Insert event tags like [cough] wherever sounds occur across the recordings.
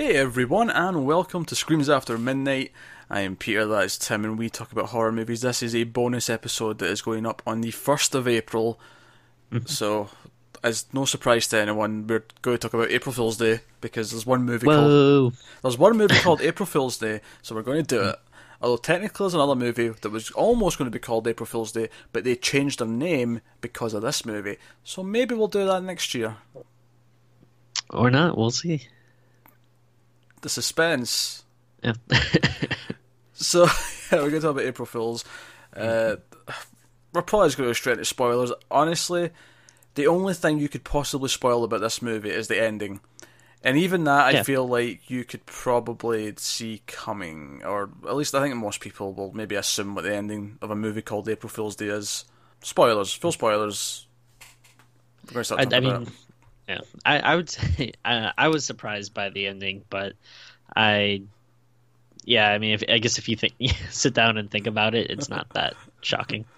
Hey everyone, and welcome to Screams After Midnight. I am Peter, that is Tim, and we talk about horror movies. This is a bonus episode that is going up on the 1st of April. Mm-hmm. so, as no surprise to anyone, we're going to talk about April Fool's Day because there's one movie called there's one movie called April Fool's Day, so we're going to do it. Although technically there's another movie that was almost going to be called April Fool's Day, but they changed their name because of this movie. So maybe we'll do that next year. Or not, we'll see. The suspense. Yeah. [laughs] So [laughs] yeah, we're going to talk about April Fools. Uh, we're probably just going to go straight into spoilers. Honestly, the only thing you could possibly spoil about this movie is the ending, and even that I feel like you could probably see coming, or at least I think most people will maybe assume what the ending of a movie called April Fool's Day is. Spoilers, full spoilers. We're going to start I, I mean. Yeah, I, I would [laughs] say uh, I was surprised by the ending, but I, yeah, I mean, if, I guess if you think [laughs] sit down and think about it, it's not that shocking. [laughs]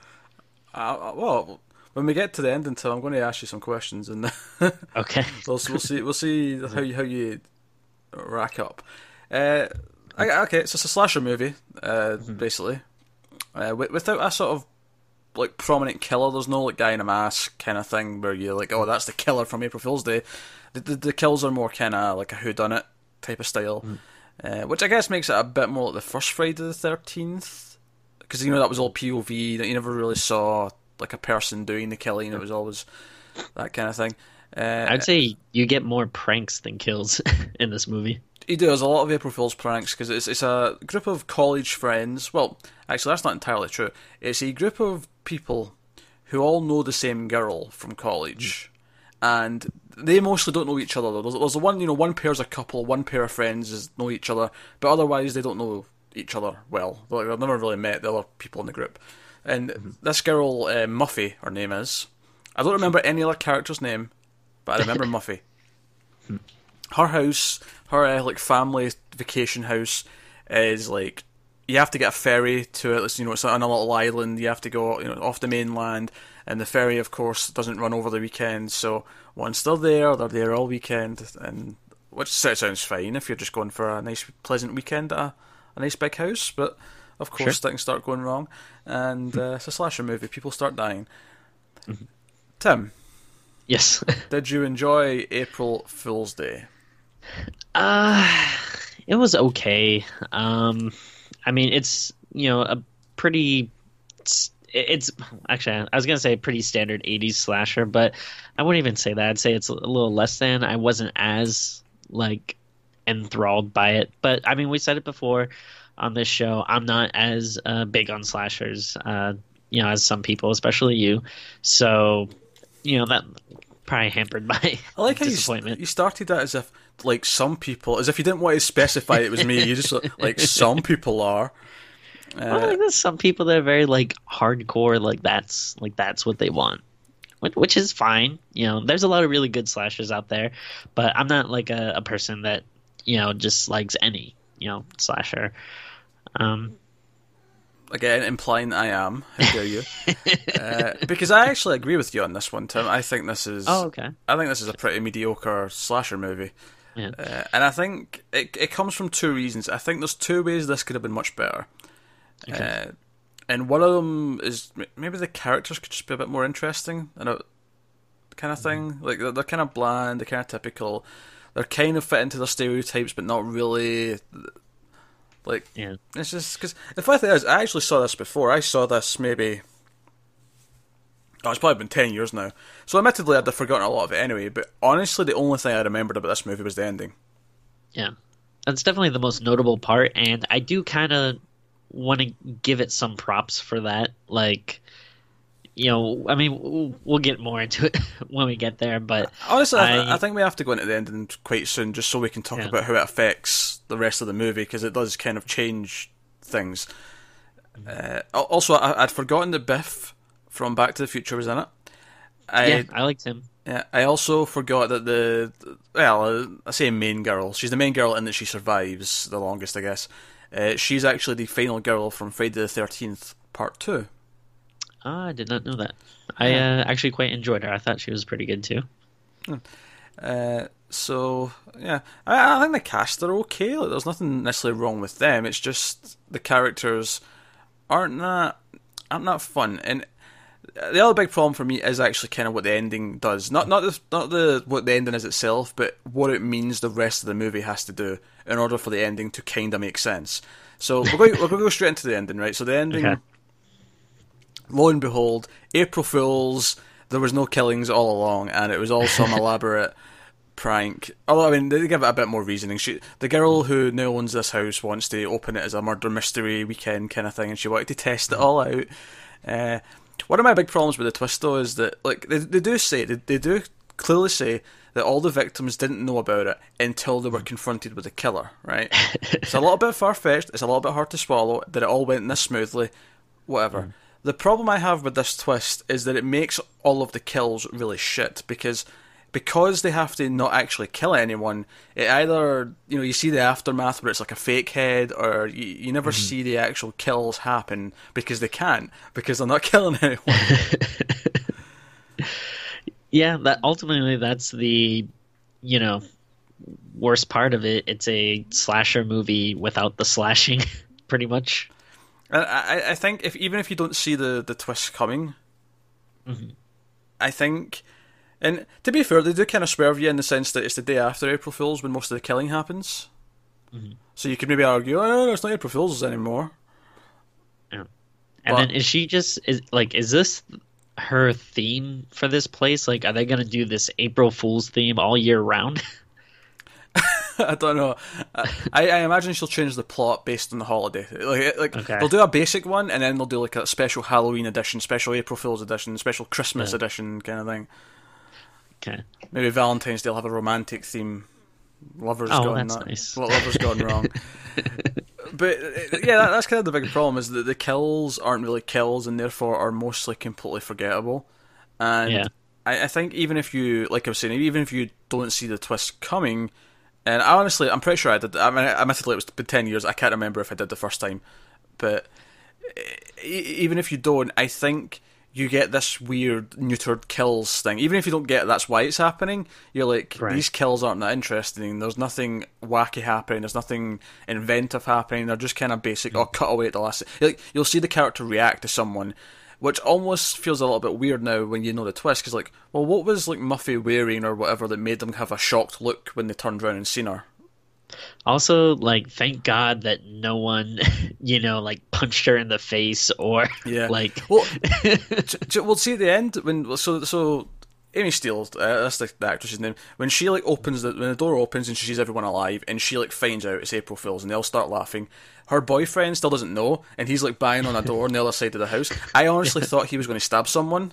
Uh, uh, well, when we get to the ending, Tim, I'm going to ask you some questions, and Okay, we'll, we'll see. We'll see how you how you rack up. Uh, okay, okay, so it's a slasher movie, uh, basically, uh, without a sort of like prominent killer. There's no like guy in a mask kind of thing where you're like, oh, that's the killer from April Fool's Day. The the, the kills are more kind of like a whodunit type of style, uh, which I guess makes it a bit more like the first Friday the Thirteenth, because you know that was all POV. That you never really saw like a person doing the killing. It was always that kind of thing. Uh, I'd say you get more pranks than kills [laughs] in this movie. He does a lot of April Fool's pranks because it's it's a group of college friends. Well, actually, that's not entirely true. It's a group of people who all know the same girl from college, and they mostly don't know each other. Though there's, there's one, you know, one pair's a couple, one pair of friends is know each other, but otherwise they don't know each other well. Like, they've never really met the other people in the group. And this girl, uh, Muffy, her name is. I don't remember any other character's name, but I remember [laughs] Muffy her house, her uh, like family vacation house, is like you have to get a ferry to it. It's, you know, it's on a little island. You have to go, you know, off the mainland, and the ferry, of course, doesn't run over the weekend. So once they're there, they're there all weekend, and which sort of sounds fine if you're just going for a nice, pleasant weekend at a, a nice big house. But of course, Sure. things start going wrong, and uh, it's a slasher movie. People start dying. Tim, Yes. [laughs] did you enjoy April Fool's Day? Uh, it was okay. Um, I mean, it's you know a pretty. It's, it's actually I was gonna say pretty standard '80s slasher, but I wouldn't even say that. I'd say it's a little less than. I wasn't as like enthralled by it, but I mean, we said it before on this show. I'm not as uh, big on slashers, uh, you know, as some people, especially you. So, you know that probably hampered [laughs] my I like how you, st- you started that as if, like, some people, as if you didn't want to specify it was me. You just [laughs] like some people are. Well, Uh, like, there's some people that are very like hardcore, like that's like that's what they want, which, which is fine. You know, there's a lot of really good slashers out there, but I'm not like a, a person that you know just likes any you know slasher. Um, again, implying I am. How dare you? [laughs] uh, because I actually agree with you on this one, Tim. I think this is. oh, okay. I think this is a pretty mediocre slasher movie. Yeah. Uh, and I think it, it comes from two reasons. I think there's two ways this could have been much better. Okay. Uh, and one of them is maybe the characters could just be a bit more interesting and a kind of thing. Like they're, they're kind of bland, they're kind of typical. They're kind of fit into their stereotypes, but not really. Like Yeah. it's just because the funny thing is, I actually saw this before. I saw this maybe. Oh, it's probably been ten years now. So admittedly, I'd have forgotten a lot of it anyway. But honestly, the only thing I remembered about this movie was the ending. Yeah, that's definitely the most notable part, and I do kind of want to give it some props for that. Like, you know, I mean, we'll, we'll get more into it [laughs] when we get there, but Honestly, I, I- think we have to go into the ending quite soon, just so we can talk Yeah. about how it affects the rest of the movie, because it does kind of change things. Uh, also, I, I'd forgotten that Biff from Back to the Future was in it. I, yeah, I liked him. Yeah, I also forgot that the well, uh, I say main girl. She's the main girl in that she survives the longest, I guess. Uh, she's actually the final girl from Friday the Thirteenth Part Two. Ah, I did not know that. I uh, actually quite enjoyed her. I thought she was pretty good too. Uh, so yeah, I, I think the cast are okay. Like, there's nothing necessarily wrong with them. It's just the characters aren't that aren't that fun. And the other big problem for me is actually kind of what the ending does. Not not the not the what the ending is itself, but what it means the rest of the movie has to do in order for the ending to kind of make sense. So we're going, we're going to go straight into the ending, right? So the ending, Okay. lo and behold, April Fools. There was no killings all along, and it was all some [laughs] elaborate prank. Although I mean, they give it a bit more reasoning. She, the girl who now owns this house, wants to open it as a murder mystery weekend kind of thing, and she wanted to test it all out. Uh, one of my big problems with the twist, though, is that like they, they do say they, they do clearly say that all the victims didn't know about it until they were mm-hmm. confronted with the killer. Right? [laughs] it's a little bit far fetched. It's a little bit hard to swallow that it all went this smoothly. Whatever. Mm. The problem I have with this twist is that it makes all of the kills really shit because because they have to not actually kill anyone. It either you know you see the aftermath where it's like a fake head, or you, you never mm-hmm. see the actual kills happen because they can't because they're not [laughs] killing anyone. [laughs] Yeah, that ultimately that's the you know worst part of it. It's a slasher movie without the slashing, [laughs] pretty much. And I, I think if even if you don't see the the twist coming, mm-hmm. I think, and to be fair, they do kind of swerve you in the sense that it's the day after April Fools when most of the killing happens. Mm-hmm. So you could maybe argue, oh no, no, it's not April Fools anymore. And Well- then is she just is like is this her theme for this place? Like, are they gonna do this April Fool's theme all year round? [laughs] [laughs] I don't know. I, I imagine she'll change the plot based on the holiday. Like, like Okay. they'll do a basic one, and then they'll do like a special Halloween edition, special April Fools edition, special Christmas Yeah. edition kind of thing. Okay. Maybe Valentine's Day will have a romantic theme. Lovers Oh, gone that- nice. lovers gone wrong. [laughs] but uh, yeah, that, that's kind of the big problem is that the kills aren't really kills, and therefore are mostly completely forgettable. And Yeah. I, I think even if you, like I was saying, even if you don't see the twist coming, and I honestly, I'm pretty sure I did. That. I mean, admittedly, it was been ten years. I can't remember if I did the first time, but even if you don't, I think you get this weird neutered kills thing. Even if you don't get it, that's why it's happening, you're like Right. these kills aren't that interesting. There's nothing wacky happening. There's nothing inventive happening. They're just kind of basic. or cut away at the last. Like you'll see the character react to someone. Which almost feels a little bit weird now when you know the twist, because like, well, what was like Muffy wearing or whatever that made them have a shocked look when they turned around and seen her? Also, like, thank God that no one, [laughs] you know, like punched her in the face or Yeah. [laughs] like Well, [laughs] we'll see at the end when so so Amy Steel, uh, that's the, the actress's name. When she like opens the when the door opens and she sees everyone alive, and she like finds out it's April Fools, and they all start laughing. Her boyfriend still doesn't know, and he's like banging on a door on the other side of the house. I honestly thought he was going to stab someone.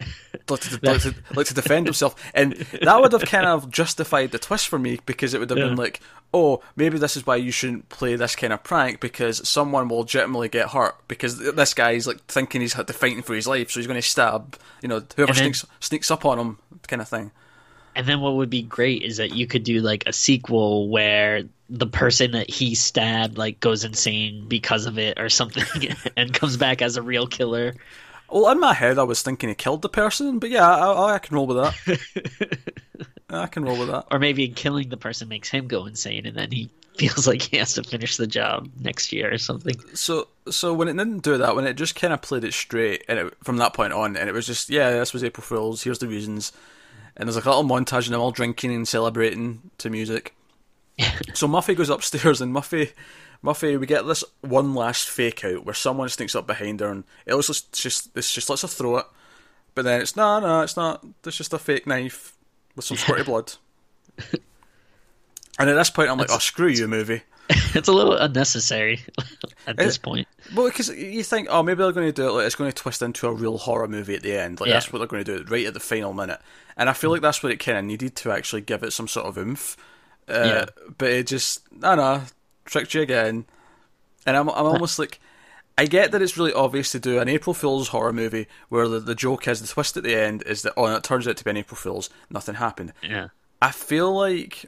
[laughs] Like to, like, to, like to defend himself, and that would have kind of justified the twist for me because it would have been like, oh, maybe this is why you shouldn't play this kind of prank because someone will legitimately get hurt because th- this guy's like thinking he's had to fighting for his life, so he's going to stab, you know, whoever then- sneaks sneaks up on him, kind of thing. And then what would be great is that you could do like a sequel where the person that he stabbed like goes insane because of it or something [laughs] and comes back as a real killer. Well, in my head, I was thinking he killed the person, but yeah, I, I can roll with that. [laughs] I can roll with that. Or maybe killing the person makes him go insane and then he [laughs] feels like he has to finish the job next year or something. So, so when it didn't do that, when it just kind of played it straight, and it, from that point on, and it was just, yeah, this was April Fools. Here's the reasons, and there's like a little montage of them all drinking and celebrating to music. [laughs] so Muffy goes upstairs, and Muffy, Muffy, we get this one last fake out where someone sneaks up behind her, and it was just, just this just lets her throw it, but then it's no, no, it's not. It's just a fake knife with some squirty [laughs] blood. And at this point, I'm like, oh, screw you, movie. [laughs] it's a little unnecessary [laughs] at this It- point. Well, because you think, oh, maybe they're going to do it. Like it's going to twist into a real horror movie at the end. Like Yeah. that's what they're going to do right at the final minute. And I feel like that's what it kind of needed to actually give it some sort of oomph. Uh, Yeah. But it just, I don't know, tricked you again. And I'm, I'm almost like, I get that it's really obvious to do an April Fool's horror movie where the, the joke is the twist at the end is that, oh, and it turns out to be an April Fool's, nothing happened. Yeah. I feel like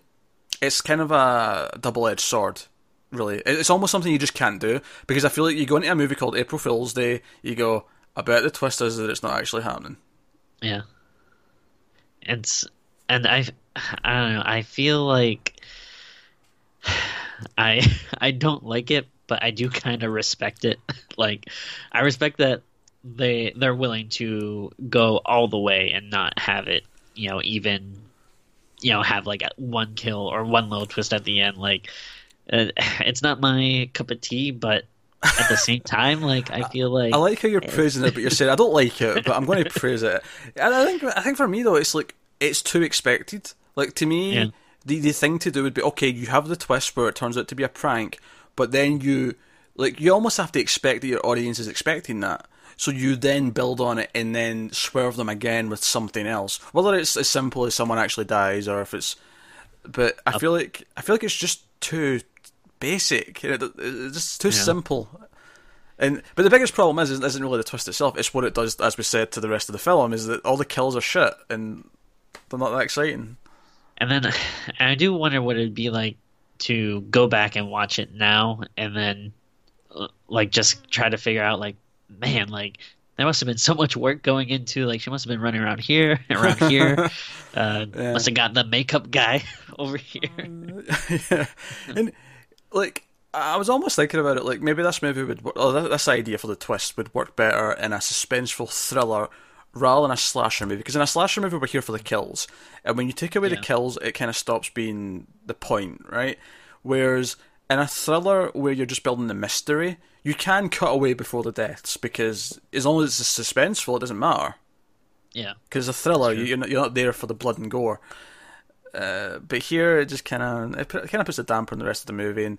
it's kind of a double edged sword, really. It's almost something you just can't do because I feel like you go into a movie called April Fool's Day, you go, I bet the twist is that it's not actually happening. Yeah. And and I I don't know. I feel like I [laughs] I don't like it, but I do kind of respect it. [laughs] like I respect that they they're willing to go all the way and not have it, you know, even you know, have like one kill or one little twist at the end. Like uh, [sighs] it's not my cup of tea, but at the same time, like I [laughs] feel like I like how you're praising it, but you're saying I don't like it, but I'm going to praise it. And I think I think for me though, it's like it's too expected. Like to me, Yeah. The the thing to do would be okay. You have the twist where it turns out to be a prank, but then you like you almost have to expect that your audience is expecting that. So you then build on it and then swerve them again with something else, whether it's as simple as someone actually dies or if it's. But I feel like I feel like it's just too basic. It- It's just too Yeah. simple. And but the biggest problem is isn't isn't really the twist itself. It's what it does, as we said to the rest of the film, is that all the kills are shit and they're not that exciting. And then [sighs] I do wonder what it'd be like to go back and watch it now and then uh, like just try to figure out like man like there must have been so much work going into like she must have been running around here [laughs] around here [laughs] uh Yeah. must have got the makeup guy [laughs] over here yeah. And like I was almost thinking about it, like maybe this movie would, or this idea for the twist would work better in a suspenseful thriller rather than a slasher movie. Because in a slasher movie, we're here for the kills, and when you take away the kills, it kind of stops being the point, right? Whereas in a thriller where you're just building the mystery, you can cut away before the deaths because as long as it's suspenseful, it doesn't matter. yeah Because a thriller, you- you're not, you're not there for the blood and gore. Uh, but here, it just kind of it kind of puts a damper on the rest of the movie. And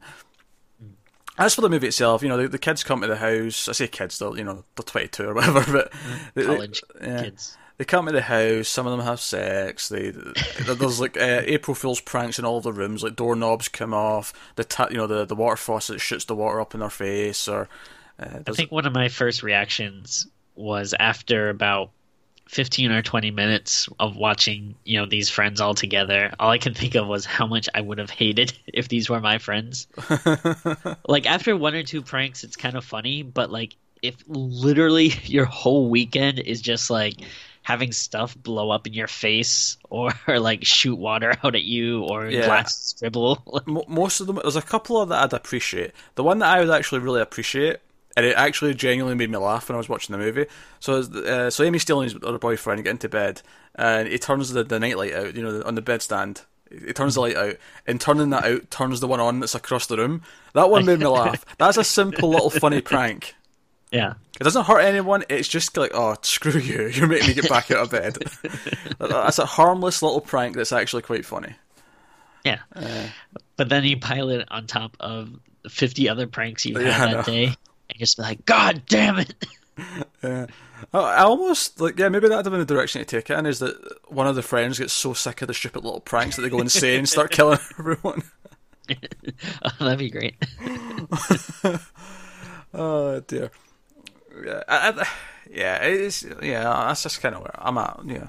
as for the movie itself, you know, the, the kids come to the house. I say kids, they're you know they're 22 or whatever, but they- they- college yeah. kids They come to the house. Some of them have sex. They there's like uh, [laughs] April Fool's pranks in all the rooms. Like doorknobs come off. The ta- you know the the water faucet shoots the water up in their face. Or uh, I think one of my first reactions was after about 15 or 20 minutes of watching, you know, these friends all together. All I can think of was how much I would have hated [laughs] if these were my friends. [laughs] like after one or two pranks it's kind of funny, but like if literally [laughs] your whole weekend is just like having stuff blow up in your face or, like shoot water out at you or Yeah. glass scribble. Mo most of them. There's a couple of that I'd appreciate. The one that I would actually really appreciate, and it actually genuinely made me laugh when I was watching the movie. So, uh, so Amy Steel and his other boyfriend get into bed, and he turns the, the nightlight out. You know, on the bedstand. He turns the light out, and turning that out turns the one on that's across the room. That one made me [laughs] laugh. That's a simple little funny [laughs] prank. yeah. It doesn't hurt anyone. It's just like, oh, screw you! [laughs] You're making me get back out of bed. that's a harmless little prank that's actually quite funny. Yeah. but then you pile it on top of 50 other pranks you had Yeah, that day and just be like, God damn it. [laughs] Yeah. I almost like yeah, maybe that'd have been the direction to take it in. Is that one of the friends gets so sick of the stupid little pranks that they go insane and start killing [laughs] everyone. [laughs] oh, that'd be great. Oh dear. Yeah, I, I, yeah, it's yeah. That's just kind of where I'm at. Yeah,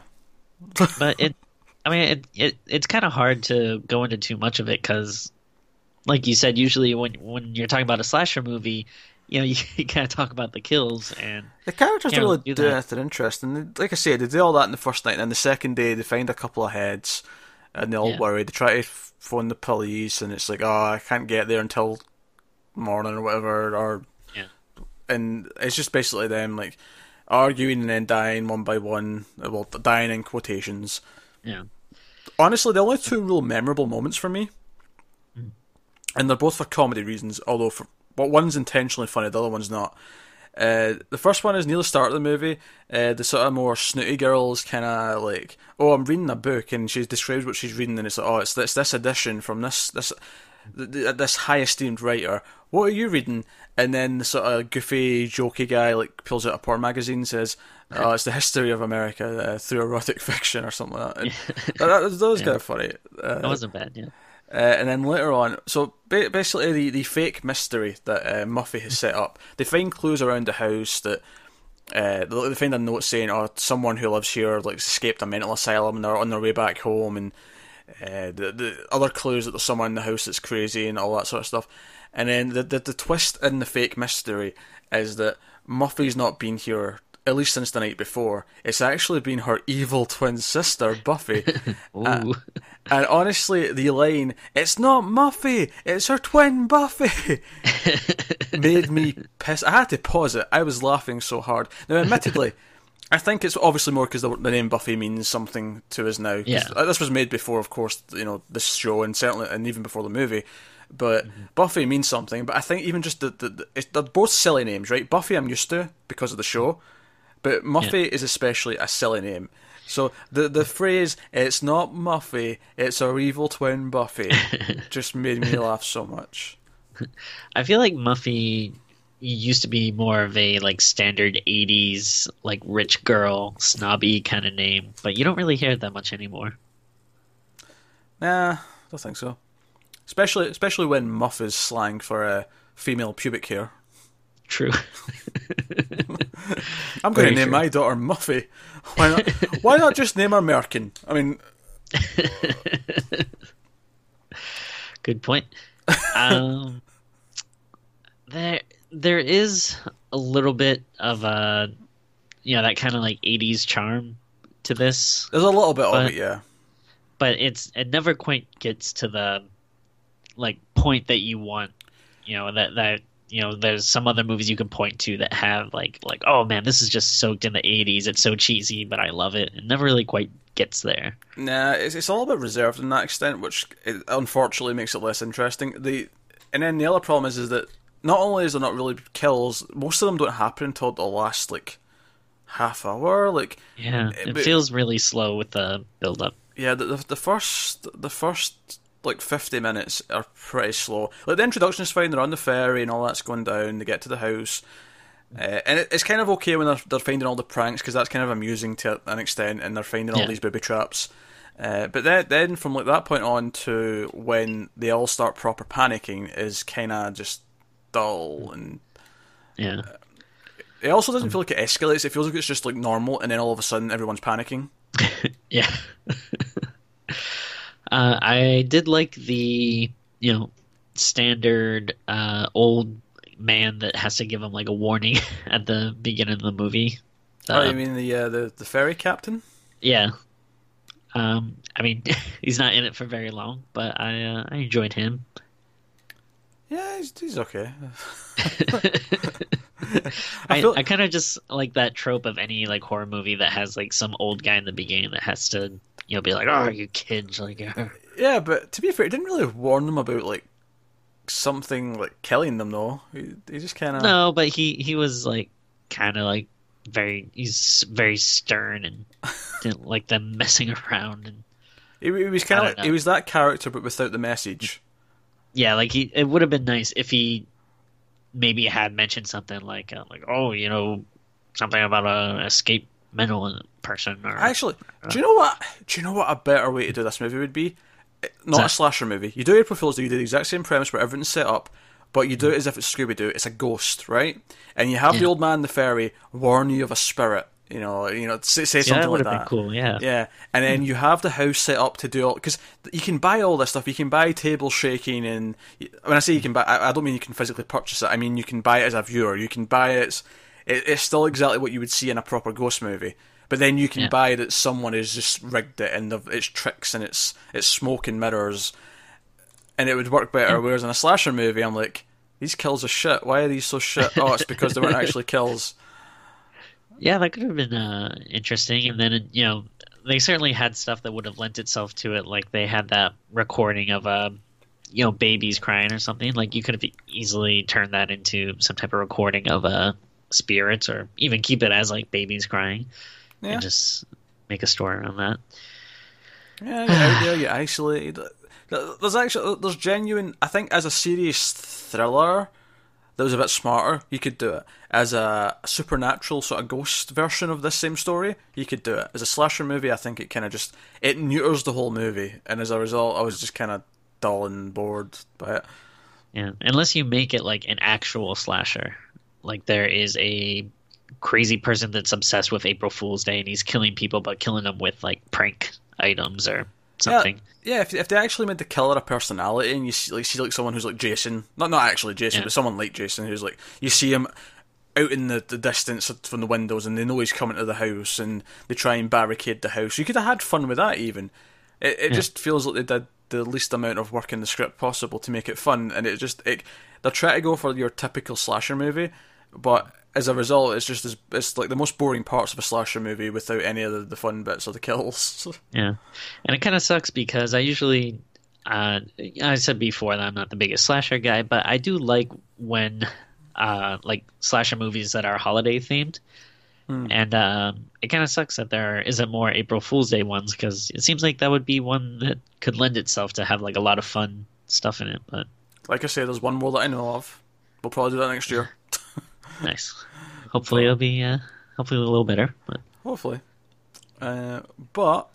but it, I mean, it, it it's kind of hard to go into too much of it because, like you said, usually when when you're talking about a slasher movie, you know, [laughs] you, you kind of talk about the kills and the characters really do, that. anything interesting. Like I said, they do all that in the first night, and then the second day they find a couple of heads, and they all Yeah. worry. They try to phone the police, and it's like, oh, I can't get there until morning or whatever, or yeah, and it's just basically them like arguing and then dying one by one. Well, dying in quotations. yeah, Honestly, the only two real memorable moments for me, mm. and they're both for comedy reasons. Although, for well, one's intentionally funny, the other one's not. Uh, the first one is near the start of the movie. Uh, the sort of more snooty girls, kind of like, oh, I'm reading a book, and she describes what she's reading, and it's like, oh, it's this this edition from this this th- th- this high esteemed writer. What are you reading? And then the sort of goofy, jokey guy like pulls out a porn magazine, and says, "Oh, it's the history of America uh, through erotic [laughs] fiction or something like that." And [laughs] that, that, that was Yeah. kind of funny. Uh, that wasn't bad. Yeah, uh, and then later on, so basically the, the fake mystery that uh, Muffy has set up, they find clues around the house that uh, they find a note saying, "Oh, someone who lives here like escaped a mental asylum and they're on their way back home," and uh, the the other clues that there's someone in the house that's crazy and all that sort of stuff. And then the the, the twist in the fake mystery is that Muffy's not been here at least since the night before, it's actually been her evil twin sister, Buffy. [laughs] uh, and honestly, the line, it's not Muffy, it's her twin Buffy, [laughs] made me piss. I had to pause it. I was laughing so hard. Now, admittedly, I think it's obviously more because the, the, name Buffy means something to us now. Yeah. This was made before, of course, you know, this show, and certainly, and even before the movie. But mm-hmm. Buffy means something. But I think even just the, the, the they're both silly names, right? Buffy, I'm used to because of the show, but Muffy yeah. is especially a silly name. So the the [laughs] phrase "It's not Muffy, it's our evil twin Buffy" [laughs] just made me laugh so much. [laughs] I feel like Muffy used to be more of a like standard 80s like rich girl snobby kind of name but you don't really hear it that much anymore nah I don't think so especially especially when muff is slang for a uh, female pubic hair true. [laughs] I'm going to name true. my daughter muffy. Why not why not just name her merkin? I mean [laughs] good point. Um there there is a little bit of a you know that kind of like 80s charm to this there's a little bit but, of it yeah. but it's it never quite gets to the like point that you want you know that that you know there's some other movies you can point to that have like like oh man this is just soaked in the 80s it's so cheesy but i love it it never really quite gets there nah it's, it's a little bit reserved in that extent which it, unfortunately makes it less interesting the and then the other problem is is that not only is there not really kills, most of them don't happen until the last like half hour. Like yeah, eh, it but, feels really slow with the build up. Yeah, the, the, the first the first like fifty minutes are pretty slow. Like the introduction is fine. They're on the ferry and all that's going down. They get to the house. Uh, and it, it's kind of okay when they're, they're finding all the pranks because that's kind of amusing to an extent, and they're finding all these booby traps. Uh, but then, then from like that point on to when they all start proper panicking is kind of just dull and yeah. Uh, it also doesn't feel like it escalates. It feels like it's just like normal, and then all of a sudden everyone's panicking. [laughs] yeah. Uh, I did like the you know standard uh, old man that has to give him like a warning [laughs] at the beginning of the movie. Uh, oh, you mean the uh, the the ferry captain? Yeah. Um, I mean, [laughs] he's not in it for very long, but I uh, I enjoyed him. Yeah, he's, he's okay. [laughs] I, feel... I kind of just like that trope of any like horror movie that has like some old guy in the beginning that has to you know be like, "Oh, you kids!" Like, [laughs] yeah, but to be fair, he didn't really warn them about like something like killing them though. He, he just kind of no, but he he was like kind of like very he's very stern and [laughs] didn't like them messing around and he, he was kind of like, he was that character but without the message yeah, like he, it would have been nice if he maybe had mentioned something like, uh, like, oh, you know, something about a escape mental person. Or actually, uh, do you know what? Do you know what a better way to do this movie would be? Not a slasher movie. You do April Fool's Day. You do the exact same premise where everything's set up, but you do it as if it's Scooby Doo. It's a ghost, right? And you have yeah. the old man the fairy, warn you of a spirit, you know, you know, say, say something yeah, that like that. cool, yeah. Yeah, and then mm. you have the house set up to do all because you can buy all this stuff. You can buy table shaking, and when I say you can buy, I, don't mean you can physically purchase it. I mean you can buy it as a viewer. You can buy it. It's, it's still exactly what you would see in a proper ghost movie. But then you can yeah. buy that someone has just rigged it and it's tricks and it's it's smoke and mirrors, and it would work better. Mm. Whereas in a slasher movie, I'm like, these kills are shit. Why are these so shit? Oh, it's because they weren't [laughs] actually kills. Yeah, that could have been uh, interesting. And then you know, they certainly had stuff that would have lent itself to it. Like they had that recording of uh, you know babies crying or something. Like you could have easily turned that into some type of recording of uh, spirits, or even keep it as like babies crying, yeah. and just make a story around that. Yeah, yeah, you isolate. There's actually there's genuine. I think as a serious thriller that was a bit smarter, you could do it. As a supernatural sort of ghost version of this same story, you could do it. As a slasher movie, I think it kind of just it neuters the whole movie, and as a result, I was just kind of dull and bored by it. Yeah, unless you make it like an actual slasher, like there is a crazy person that's obsessed with April Fool's Day and he's killing people, but killing them with like prank items or something. Yeah, yeah if, if they actually made the killer a personality and you see like see like someone who's like Jason, not not actually Jason, yeah. but someone like Jason who's like you see him out in the, the distance from the windows, and they know he's coming to the house, and they try and barricade the house. You could have had fun with that, even. It, it yeah. just feels like they did the least amount of work in the script possible to make it fun, and it just it, they're trying to go for your typical slasher movie, but as a result, it's just as, it's like the most boring parts of a slasher movie without any of the, the fun bits or the kills. [laughs] yeah, and it kind of sucks because I usually, uh, I said before that I'm not the biggest slasher guy, but I do like when, uh, like slasher movies that are holiday themed. Hmm. And um, it kind of sucks that there isn't more April Fool's Day ones because it seems like that would be one that could lend itself to have like a lot of fun stuff in it. But like I say, there's one more that I know of. We'll probably do that next year. Nice. Hopefully, it'll be uh, hopefully a little better. But hopefully, uh, but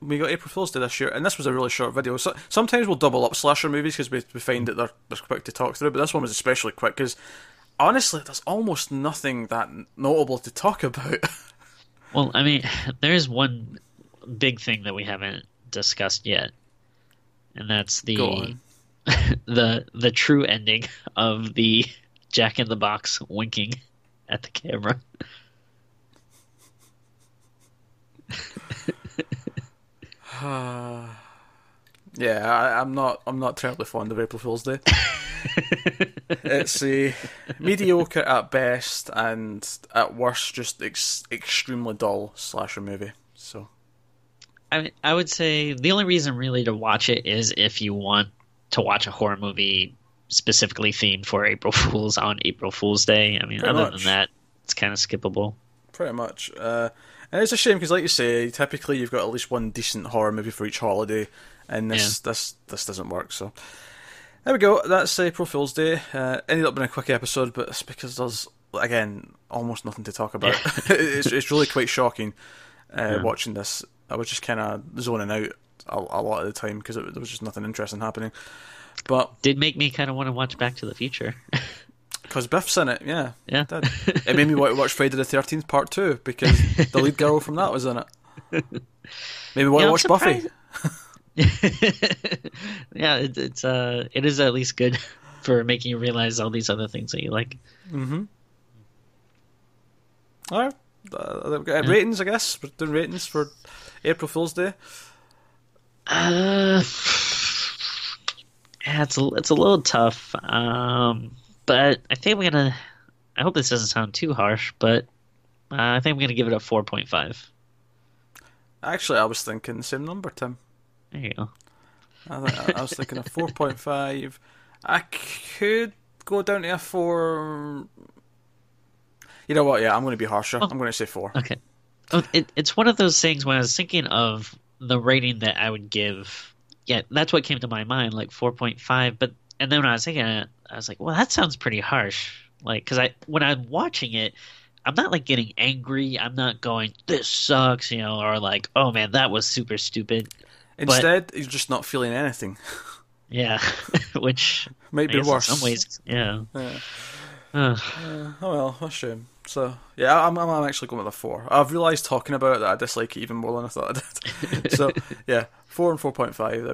we got April Fool's Day this year, and this was a really short video. So sometimes we'll double up slasher movies because we, we find that they're, they're quick to talk through, but this one was especially quick because honestly, there's almost nothing that notable to talk about. [laughs] well, I mean, [laughs] there is one big thing that we haven't discussed yet, and that's the [laughs] the the true ending of the Jack in the Box winking at the camera. [laughs] [sighs] yeah, I, am not. I'm not terribly fond of April Fool's Day. [laughs] it's a mediocre at best, and at worst, just ex- extremely dull slasher movie. So, I I would say the only reason really to watch it is if you want to watch a horror movie specifically themed for April [laughs] Fools on April Fool's Day. I mean, Pretty other much. than that, it's kind of skippable. Pretty much. Uh, and it's a shame because, like you say, typically you've got at least one decent horror movie for each holiday, and this yeah. this this doesn't work. So there we go. That's April Fool's Day. Uh, ended up being a quick episode, but it's because there's again almost nothing to talk about. [laughs] it's it's really quite shocking uh, yeah. watching this. I was just kind of zoning out a, a, lot of the time because there was just nothing interesting happening. But did make me kind of want to watch Back to the Future. [laughs] Because Biff's in it, yeah. Yeah. It, it made me want to watch Friday the 13th Part 2 because the lead girl from that was in it. Maybe want yeah, to watch Buffy. [laughs] yeah, it, it's uh, it is at least good [laughs] for making you realize all these other things that you like. Mm-hmm. All right. Uh, yeah. Ratings, I guess. We're doing ratings for April Fool's Day. Uh, yeah, it's a, it's a little tough. Um, but I think we're gonna. I hope this doesn't sound too harsh, but uh, I think I'm gonna give it a four point five. Actually, I was thinking the same number, Tim. There you go. I, I was thinking a four point five. I could go down to a four. You know what? Yeah, I'm going to be harsher. Oh, I'm going to say four. Okay. Oh, it, it's one of those things when I was thinking of the rating that I would give. Yeah, that's what came to my mind, like four point five. But and then when I was thinking it, I was like, well, that sounds pretty harsh. Like, because I when I'm watching it, I'm not like getting angry. I'm not going, this sucks, you know, or like, oh man, that was super stupid. Instead, but, you're just not feeling anything. [laughs] Yeah, [laughs] which might be worse. In some ways, yeah. yeah. uh, oh well, a shame. So yeah, I'm, I'm actually going with a four. I've realised talking about it that I dislike it even more than I thought I did. [laughs] so yeah, four and four point five.